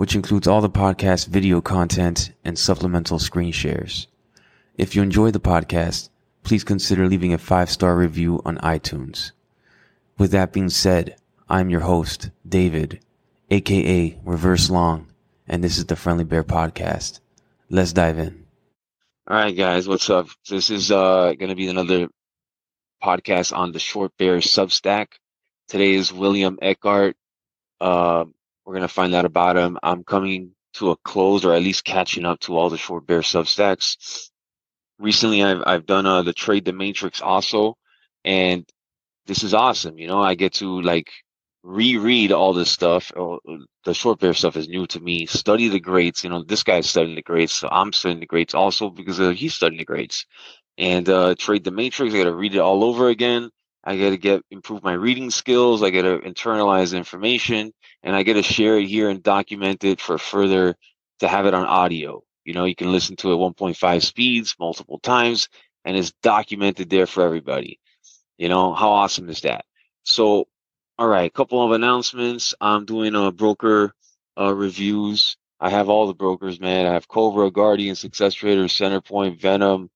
which includes all the podcast video content and supplemental screen shares. If you enjoy the podcast, please consider leaving a five star review on iTunes. With that being said, I'm your host, David, aka Reverse Long and this is the Friendly Bear Podcast. Let's dive in. All right, guys, what's up? This is uh, going to be another podcast on the Short Bear Substack. Today is William Eckhardt. Uh, we're going to find out about him. I'm coming to a close, or at least catching up to all the Short Bear Substacks. Recently, I've I've done uh, the Trade the Matrix also, and this is awesome. You know, I get to like reread all this stuff. Oh, the short bear stuff is new to me. Study the greats. You know, this guy's studying the greats, so I'm studying the greats also because uh, he's studying the greats. And uh, trade the matrix. I got to read it all over again. I got to get improve my reading skills. I got to internalize information, and I got to share it here and document it for further to have it on audio. You know, you can listen to it 1.5 speeds multiple times, and it's documented there for everybody. You know, how awesome is that? So all right, a couple of announcements. I'm doing a broker uh, reviews. I have all the brokers, man. I have Cobra, Guardian, Success Trader, Centerpoint, Venom.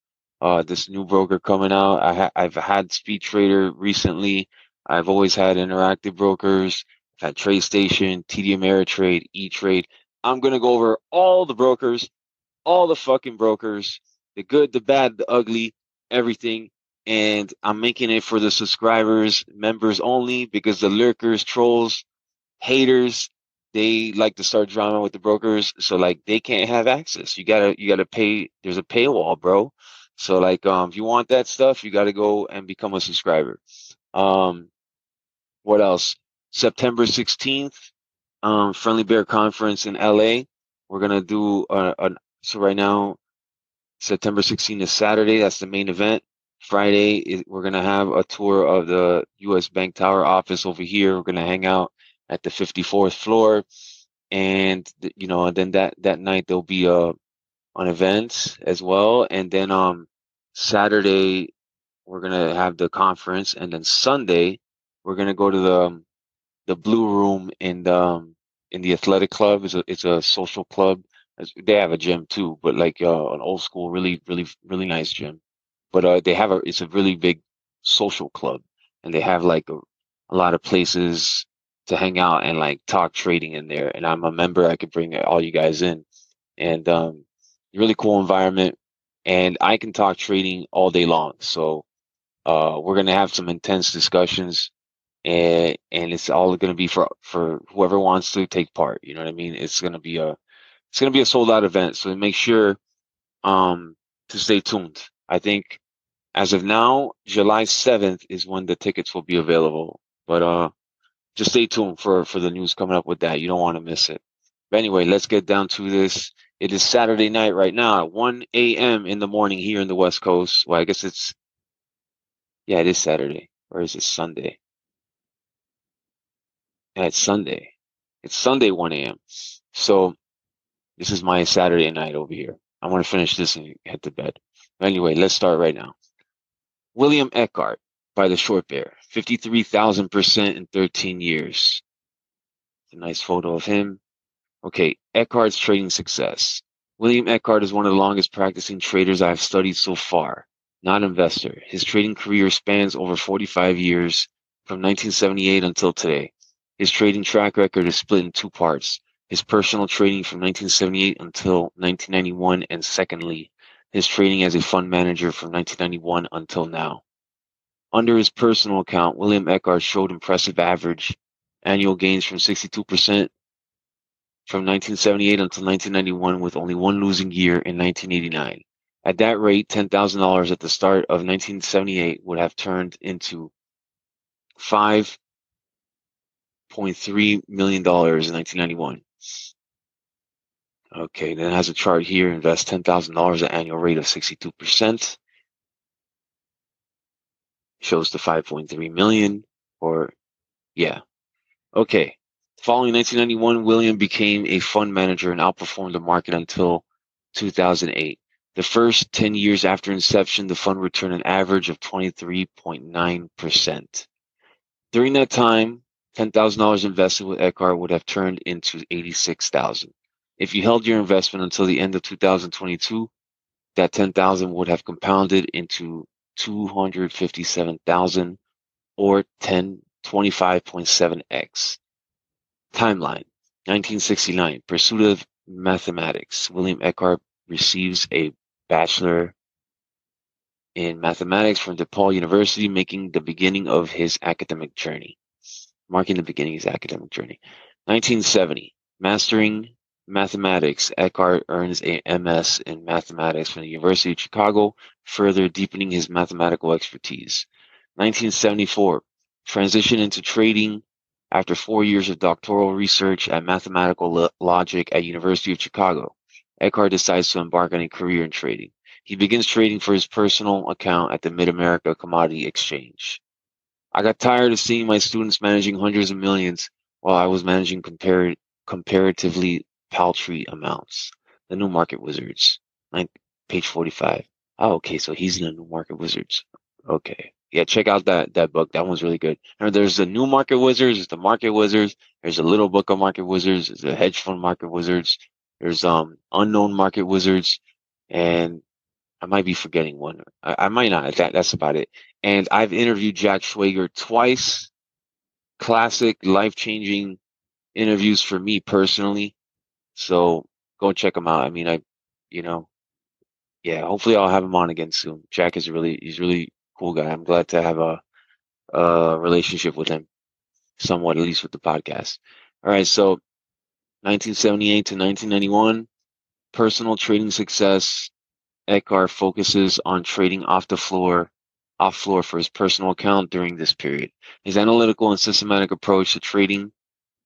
Uh, this new broker coming out. I ha- I've had Speed Trader recently. I've always had interactive brokers. I've had TradeStation, TD Ameritrade, E Trade. I'm gonna go over all the brokers, all the fucking brokers, the good, the bad, the ugly, everything and I'm making it for the subscribers, members only, because the lurkers, trolls, haters, they like to start drama with the brokers, so like they can't have access. You gotta you gotta pay. There's a paywall, bro. So like um, if you want that stuff, you gotta go and become a subscriber. Um, what else? September 16th, um, Friendly Bear Conference in LA. We're gonna do a, a so right now, September 16th is Saturday. That's the main event. Friday, we're to have a tour of the US Bank Tower office over here. We're to hang out at the 54th floor. And, you know, and then that, that night there'll be a, an events as well. And then, um, Saturday, we're to have the conference. And then Sunday, we're to go to the, um, the blue room in the, um, in the athletic club. It's a, it's a social club. They have a gym too, but like, uh, an old school, really, really, really nice gym but uh, they have a it's a really big social club, and they have like a, a lot of places to hang out and like talk trading in there. And I'm a member; I could bring all you guys in, and um, really cool environment. And I can talk trading all day long. So uh, we're gonna have some intense discussions, and and it's all gonna be for for whoever wants to take part. You know what I mean? It's gonna be a it's gonna be a sold out event. So make sure um, to stay tuned. I think as of now, July 7th is when the tickets will be available. But uh, just stay tuned for, for the news coming up with that. You don't want to miss it. But anyway, let's get down to this. It is Saturday night right now at 1 a.m. in the morning here in the West Coast. Well, I guess it's, yeah, it is Saturday. Or is it Sunday? Yeah, it's Sunday. It's Sunday 1 a.m. So this is my Saturday night over here. I want to finish this and head to bed. Anyway, let's start right now. William Eckhardt by the Short Bear, 53,000% in 13 years. It's a nice photo of him. Okay, Eckhardt's trading success. William Eckhardt is one of the longest practicing traders I have studied so far, not investor. His trading career spans over 45 years, from 1978 until today. His trading track record is split in two parts. His personal trading from 1978 until 1991, and secondly, his trading as a fund manager from 1991 until now. Under his personal account, William Eckhardt showed impressive average annual gains from 62% from 1978 until 1991 with only one losing year in 1989. At that rate, $10,000 at the start of 1978 would have turned into $5.3 million in 1991. Okay, then it has a chart here. Invest ten thousand dollars at annual rate of sixty-two percent. Shows the five point three million. Or, yeah. Okay. Following 1991, William became a fund manager and outperformed the market until 2008. The first 10 years after inception, the fund returned an average of 23.9%. During that time, $10,000 invested with Eckhardt would have turned into 86,000. If you held your investment until the end of 2022, that 10,000 would have compounded into 257,000 or 10 25.7x. Timeline 1969 Pursuit of Mathematics. William Eckhardt receives a bachelor in mathematics from DePaul University, making the beginning of his academic journey. Marking the beginning of his academic journey. 1970 Mastering mathematics, Eckhardt earns a MS in mathematics from the University of Chicago, further deepening his mathematical expertise. 1974, transition into trading after four years of doctoral research at mathematical logic at University of Chicago. Eckhardt decides to embark on a career in trading. He begins trading for his personal account at the Mid-America Commodity Exchange. I got tired of seeing my students managing hundreds of millions while I was managing compar- comparatively paltry amounts. The New Market Wizards, page 45. Oh, okay, so he's in the New Market Wizards. Okay. Yeah, check out that that book. That one's really good. And there's the New Market Wizards, the Market Wizards, there's a little book of Market Wizards, there's a hedge fund Market Wizards, there's um unknown Market Wizards, and I might be forgetting one. I, I might not. That that's about it. And I've interviewed Jack Schwager twice. Classic, life changing interviews for me personally. So go check them out. I mean, I, you know, yeah. Hopefully, I'll have him on again soon. Jack is really, he's really cool guy. I'm glad to have a, a relationship with him, somewhat at least with the podcast. All right, so 1978 to 1991, personal trading success. Eckhardt focuses on trading off the floor, off floor for his personal account during this period. His analytical and systematic approach to trading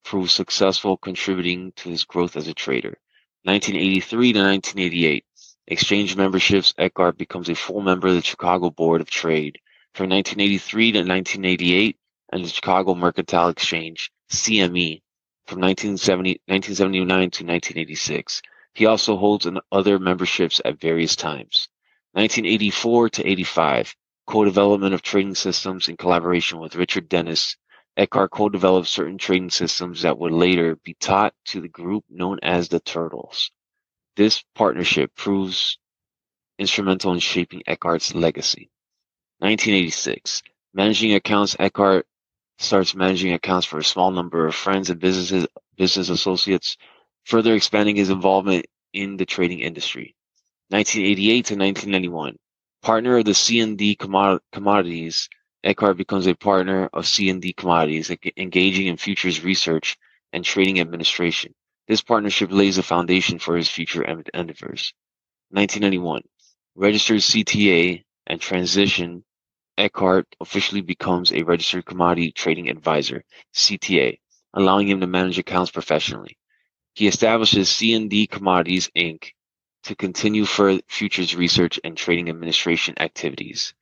proved successful, contributing to his growth as a trader. 1983 to 1988, exchange memberships, Eckhardt becomes a full member of the Chicago Board of Trade. From 1983 to 1988, and the Chicago Mercantile Exchange, CME, from 1970, 1979 to 1986. He also holds other memberships at various times. 1984 to 85, co-development of trading systems in collaboration with Richard Dennis. Eckhardt co-developed certain trading systems that would later be taught to the group known as the Turtles. This partnership proves instrumental in shaping Eckhardt's legacy. 1986, managing accounts. Eckhardt starts managing accounts for a small number of friends and businesses, business associates further expanding his involvement in the trading industry. 1988 to 1991, partner of the C&D Commodities, Eckhardt becomes a partner of C&D Commodities, engaging in futures research and trading administration. This partnership lays a foundation for his future endeavors. 1991, registered CTA and transition, Eckhardt officially becomes a registered commodity trading advisor, CTA, allowing him to manage accounts professionally. He establishes C&D Commodities Inc. to continue for futures research and trading administration activities.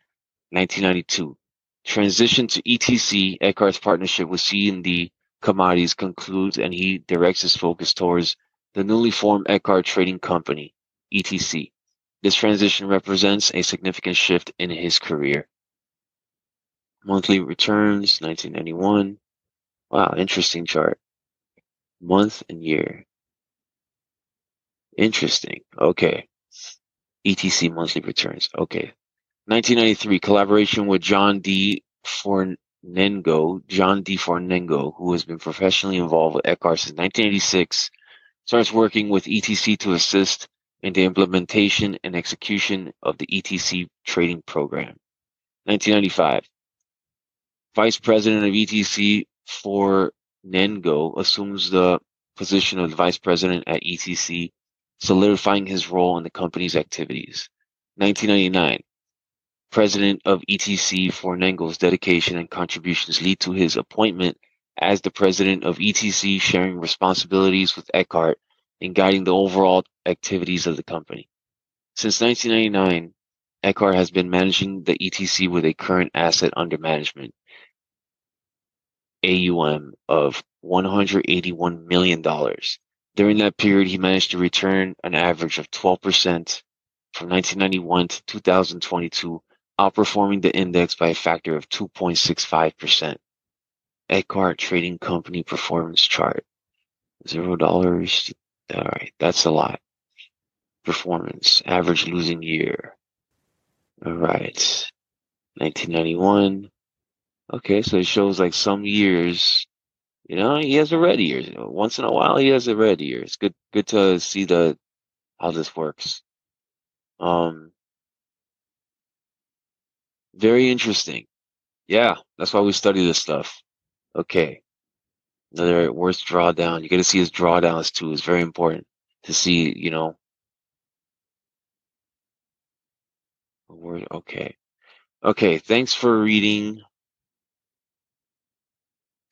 1992. Transition to ETC, Eckhardt's partnership with C&D Commodities concludes and he directs his focus towards the newly formed Eckhardt Trading Company, ETC. This transition represents a significant shift in his career. Monthly returns, 1991. Wow, interesting chart month and year. Interesting. Okay. ETC monthly returns. Okay. 1993 collaboration with John D. Fornengo. John D. Fornengo, who has been professionally involved with Eckhardt since 1986, starts working with ETC to assist in the implementation and execution of the ETC trading program. 1995 Vice President of ETC for Nengo assumes the position of vice president at ETC, solidifying his role in the company's activities. 1999. President of ETC Fornengo's dedication and contributions lead to his appointment as the president of ETC, sharing responsibilities with Eckhardt in guiding the overall activities of the company. Since 1999, Eckhardt has been managing the ETC with a current asset under management AUM of $181 million. During that period, he managed to return an average of 12% from 1991 to 2022, outperforming the index by a factor of 2.65%. Eckhardt Trading Company performance chart. Zero dollars. All right, that's a lot. Performance, average losing year. All right, 1991. Okay, so it shows like some years, you know, he has a red year. Once in a while, he has a red year. It's good, good to see the how this works. Um, very interesting. Yeah, that's why we study this stuff. Okay. Another worst drawdown. You got to see his drawdowns too. It's very important to see, you know. Word, okay. Okay, thanks for reading.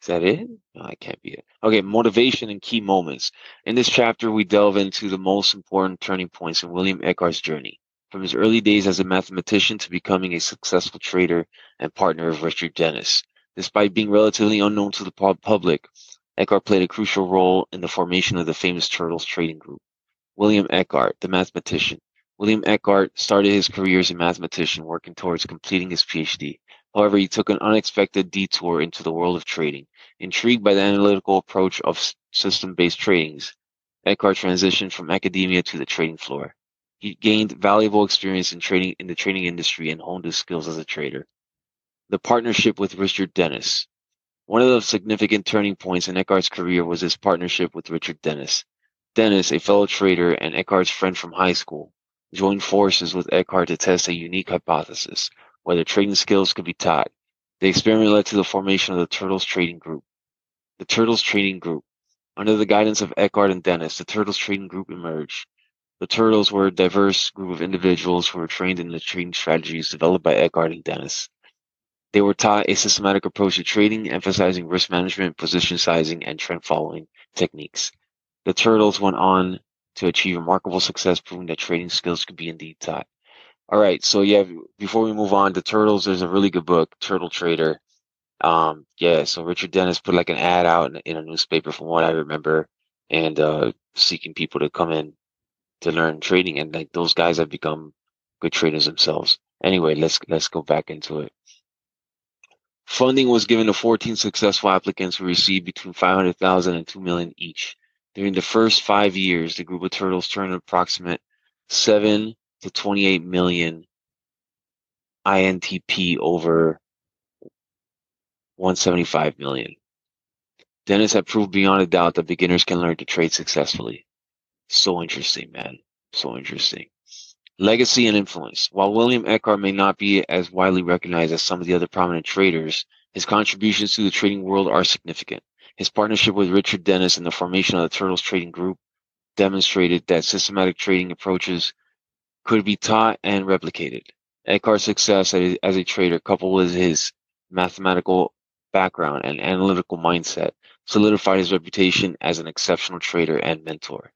Is that it? No, I can't be it. Okay, motivation and key moments. In this chapter, we delve into the most important turning points in William Eckhardt's journey, from his early days as a mathematician to becoming a successful trader and partner of Richard Dennis. Despite being relatively unknown to the public, Eckhardt played a crucial role in the formation of the famous Turtles Trading Group. William Eckhardt, the mathematician. William Eckhardt started his career as a mathematician working towards completing his PhD. However, he took an unexpected detour into the world of trading. Intrigued by the analytical approach of system-based tradings, Eckhardt transitioned from academia to the trading floor. He gained valuable experience in trading in the trading industry and honed his skills as a trader. The partnership with Richard Dennis. One of the significant turning points in Eckhardt's career was his partnership with Richard Dennis. Dennis, a fellow trader and Eckhardt's friend from high school, joined forces with Eckhardt to test a unique hypothesis, whether trading skills could be taught. The experiment led to the formation of the Turtles Trading Group. The Turtles Trading Group. Under the guidance of Eckhardt and Dennis, the Turtles Trading Group emerged. The Turtles were a diverse group of individuals who were trained in the trading strategies developed by Eckhardt and Dennis. They were taught a systematic approach to trading, emphasizing risk management, position sizing, and trend following techniques. The Turtles went on to achieve remarkable success, proving that trading skills could be indeed taught. All right, so yeah, before we move on to Turtles, there's a really good book, Turtle Trader. Um, yeah, so Richard Dennis put like an ad out in, in a newspaper, from what I remember, and uh, seeking people to come in to learn trading, and like those guys have become good traders themselves. Anyway, let's let's go back into it. Funding was given to 14 successful applicants who received between 500,000 and 2 million each. During the first five years, the group of turtles turned an approximate 7 to 28 million INTP over 175 million. Dennis had proved beyond a doubt that beginners can learn to trade successfully. So interesting, man. So interesting. Legacy and influence. While William Eckhardt may not be as widely recognized as some of the other prominent traders, his contributions to the trading world are significant. His partnership with Richard Dennis and the formation of the Turtles Trading Group demonstrated that systematic trading approaches could be taught and replicated. Eckhardt's success as a trader, coupled with his mathematical background and analytical mindset, solidified his reputation as an exceptional trader and mentor.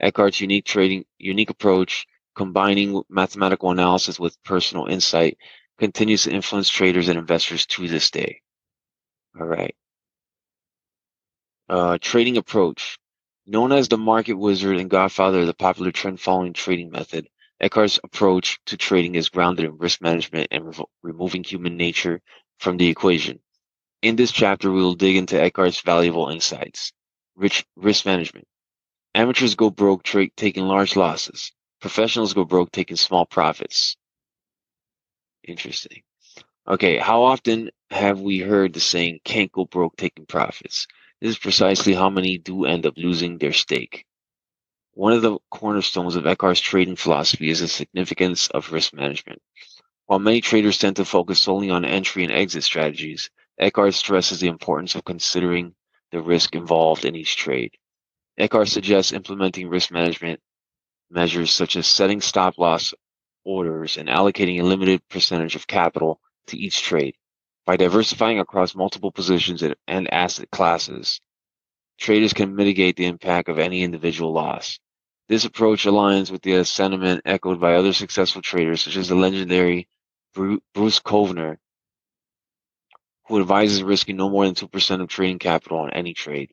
Eckhardt's unique trading, unique approach, combining mathematical analysis with personal insight, continues to influence traders and investors to this day. All right. Uh, trading approach. Known as the market wizard and godfather of the popular trend following trading method, Eckhardt's approach to trading is grounded in risk management and re- removing human nature from the equation. In this chapter, we will dig into Eckhardt's valuable insights. Rich risk management. Amateurs go broke taking large losses. Professionals go broke taking small profits. Interesting. Okay, how often have we heard the saying, can't go broke taking profits? This is precisely how many do end up losing their stake. One of the cornerstones of Eckhardt's trading philosophy is the significance of risk management. While many traders tend to focus solely on entry and exit strategies, Eckhardt stresses the importance of considering the risk involved in each trade. Eckhardt suggests implementing risk management measures such as setting stop loss orders and allocating a limited percentage of capital to each trade. By diversifying across multiple positions and asset classes, traders can mitigate the impact of any individual loss. This approach aligns with the sentiment echoed by other successful traders, such as the legendary Bruce Kovner, who advises risking no more than 2% of trading capital on any trade.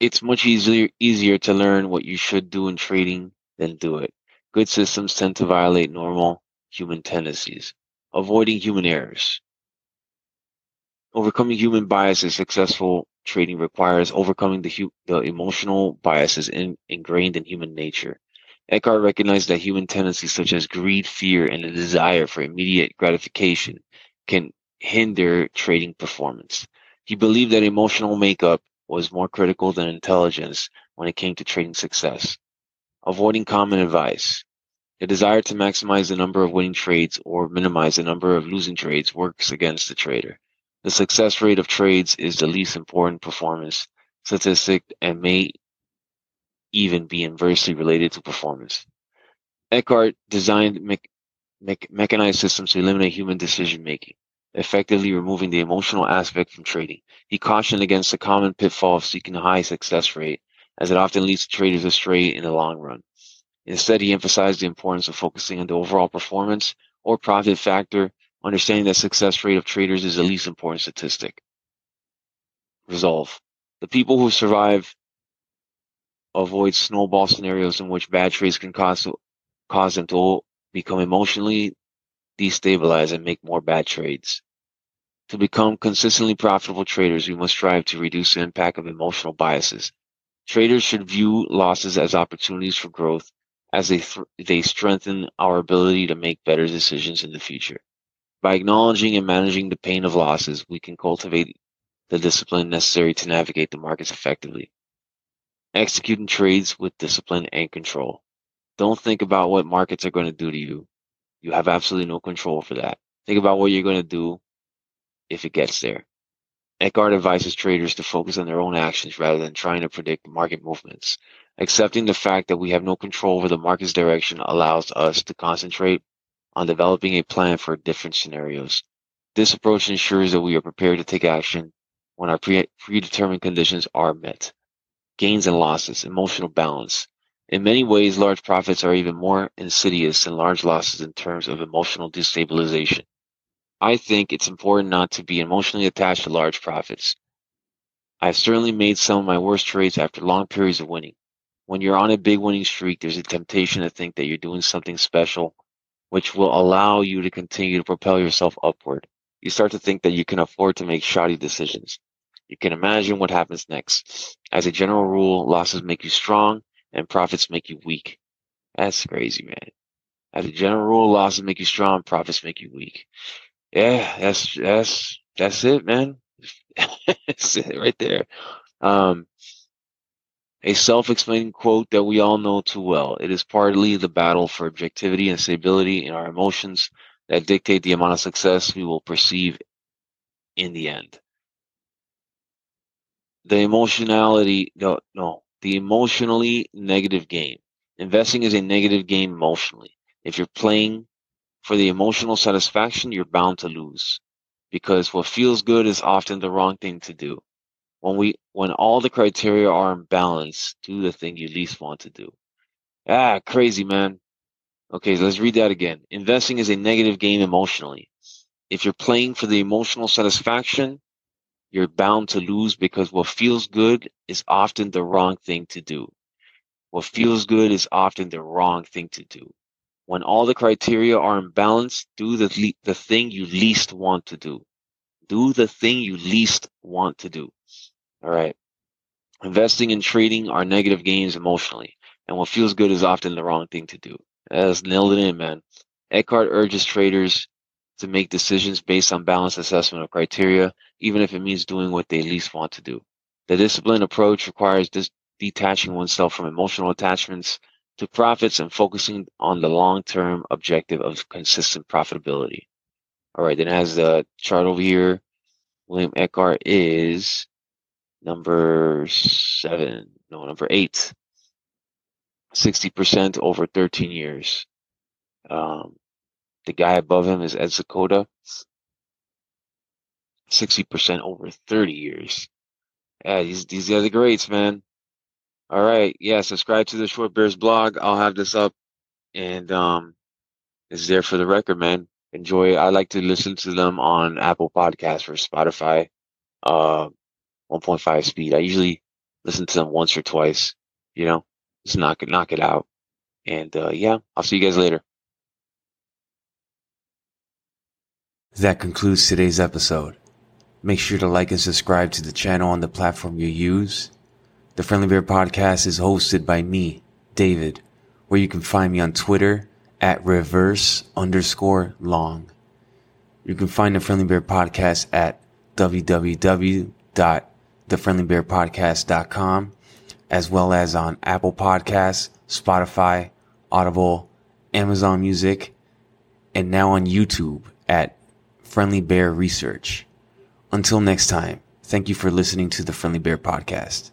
It's much easier, easier to learn what you should do in trading than do it. Good systems tend to violate normal human tendencies. Avoiding human errors. Overcoming human biases successful trading requires overcoming the, hu- the emotional biases in, ingrained in human nature. Eckhardt recognized that human tendencies such as greed, fear, and a desire for immediate gratification can hinder trading performance. He believed that emotional makeup was more critical than intelligence when it came to trading success. Avoiding common advice. The desire to maximize the number of winning trades or minimize the number of losing trades works against the trader. The success rate of trades is the least important performance statistic and may even be inversely related to performance. Eckhardt designed me- me- mechanized systems to eliminate human decision making, effectively removing the emotional aspect from trading. He cautioned against the common pitfall of seeking a high success rate, as it often leads traders astray in the long run. Instead, he emphasized the importance of focusing on the overall performance or profit factor Understanding that success rate of traders is the least important statistic. Resolve. The people who survive avoid snowball scenarios in which bad trades can cause, cause them to become emotionally destabilized and make more bad trades. To become consistently profitable traders, we must strive to reduce the impact of emotional biases. Traders should view losses as opportunities for growth as they, th- they strengthen our ability to make better decisions in the future. By acknowledging and managing the pain of losses, we can cultivate the discipline necessary to navigate the markets effectively. Executing trades with discipline and control. Don't think about what markets are going to do to you. You have absolutely no control for that. Think about what you're going to do if it gets there. Eckhardt advises traders to focus on their own actions rather than trying to predict market movements. Accepting the fact that we have no control over the market's direction allows us to concentrate on developing a plan for different scenarios. This approach ensures that we are prepared to take action when our pre- predetermined conditions are met. Gains and losses, emotional balance. In many ways, large profits are even more insidious than large losses in terms of emotional destabilization. I think it's important not to be emotionally attached to large profits. I've certainly made some of my worst trades after long periods of winning. When you're on a big winning streak, there's a temptation to think that you're doing something special which will allow you to continue to propel yourself upward. You start to think that you can afford to make shoddy decisions. You can imagine what happens next. As a general rule, losses make you strong and profits make you weak. That's crazy, man. As a general rule, losses make you strong, profits make you weak. Yeah, that's that's that's it, man. that's it right there. Um, a self-explaining quote that we all know too well. It is partly the battle for objectivity and stability in our emotions that dictate the amount of success we will perceive in the end. The emotionality, no, no, the emotionally negative game. Investing is a negative game emotionally. If you're playing for the emotional satisfaction, you're bound to lose because what feels good is often the wrong thing to do when we when all the criteria are in balance, do the thing you least want to do. Ah, crazy man. Okay, let's read that again. Investing is a negative game emotionally. If you're playing for the emotional satisfaction, you're bound to lose because what feels good is often the wrong thing to do. What feels good is often the wrong thing to do. When all the criteria are in balance, do the le- the thing you least want to do. Do the thing you least want to do. All right. Investing and trading are negative gains emotionally, and what feels good is often the wrong thing to do. That's nailed it in, man. Eckhardt urges traders to make decisions based on balanced assessment of criteria, even if it means doing what they least want to do. The disciplined approach requires dis- detaching oneself from emotional attachments to profits and focusing on the long-term objective of consistent profitability. All right, then has the chart over here. William Eckhardt is Number seven, no, number eight. 60% over 13 years. Um, the guy above him is Ed Seykota. 60% over 30 years. Yeah, these these are the greats, man. All right, yeah. Subscribe to the Short Bears blog. I'll have this up, and um, it's there for the record, man. Enjoy. I like to listen to them on Apple Podcasts or Spotify, uh, 1.5 speed. I usually listen to them once or twice. You know, just knock it, knock it out. And uh, yeah, I'll see you guys later. That concludes today's episode. Make sure to like and subscribe to the channel on the platform you use. The Friendly Bear Podcast is hosted by me, David, where you can find me on Twitter at reverse underscore long. You can find the Friendly Bear Podcast at www.thefriendlybearpodcast.com as well as on Apple Podcasts, Spotify, Audible, Amazon Music, and now on YouTube at Friendly Bear Research. Until next time, thank you for listening to the Friendly Bear Podcast.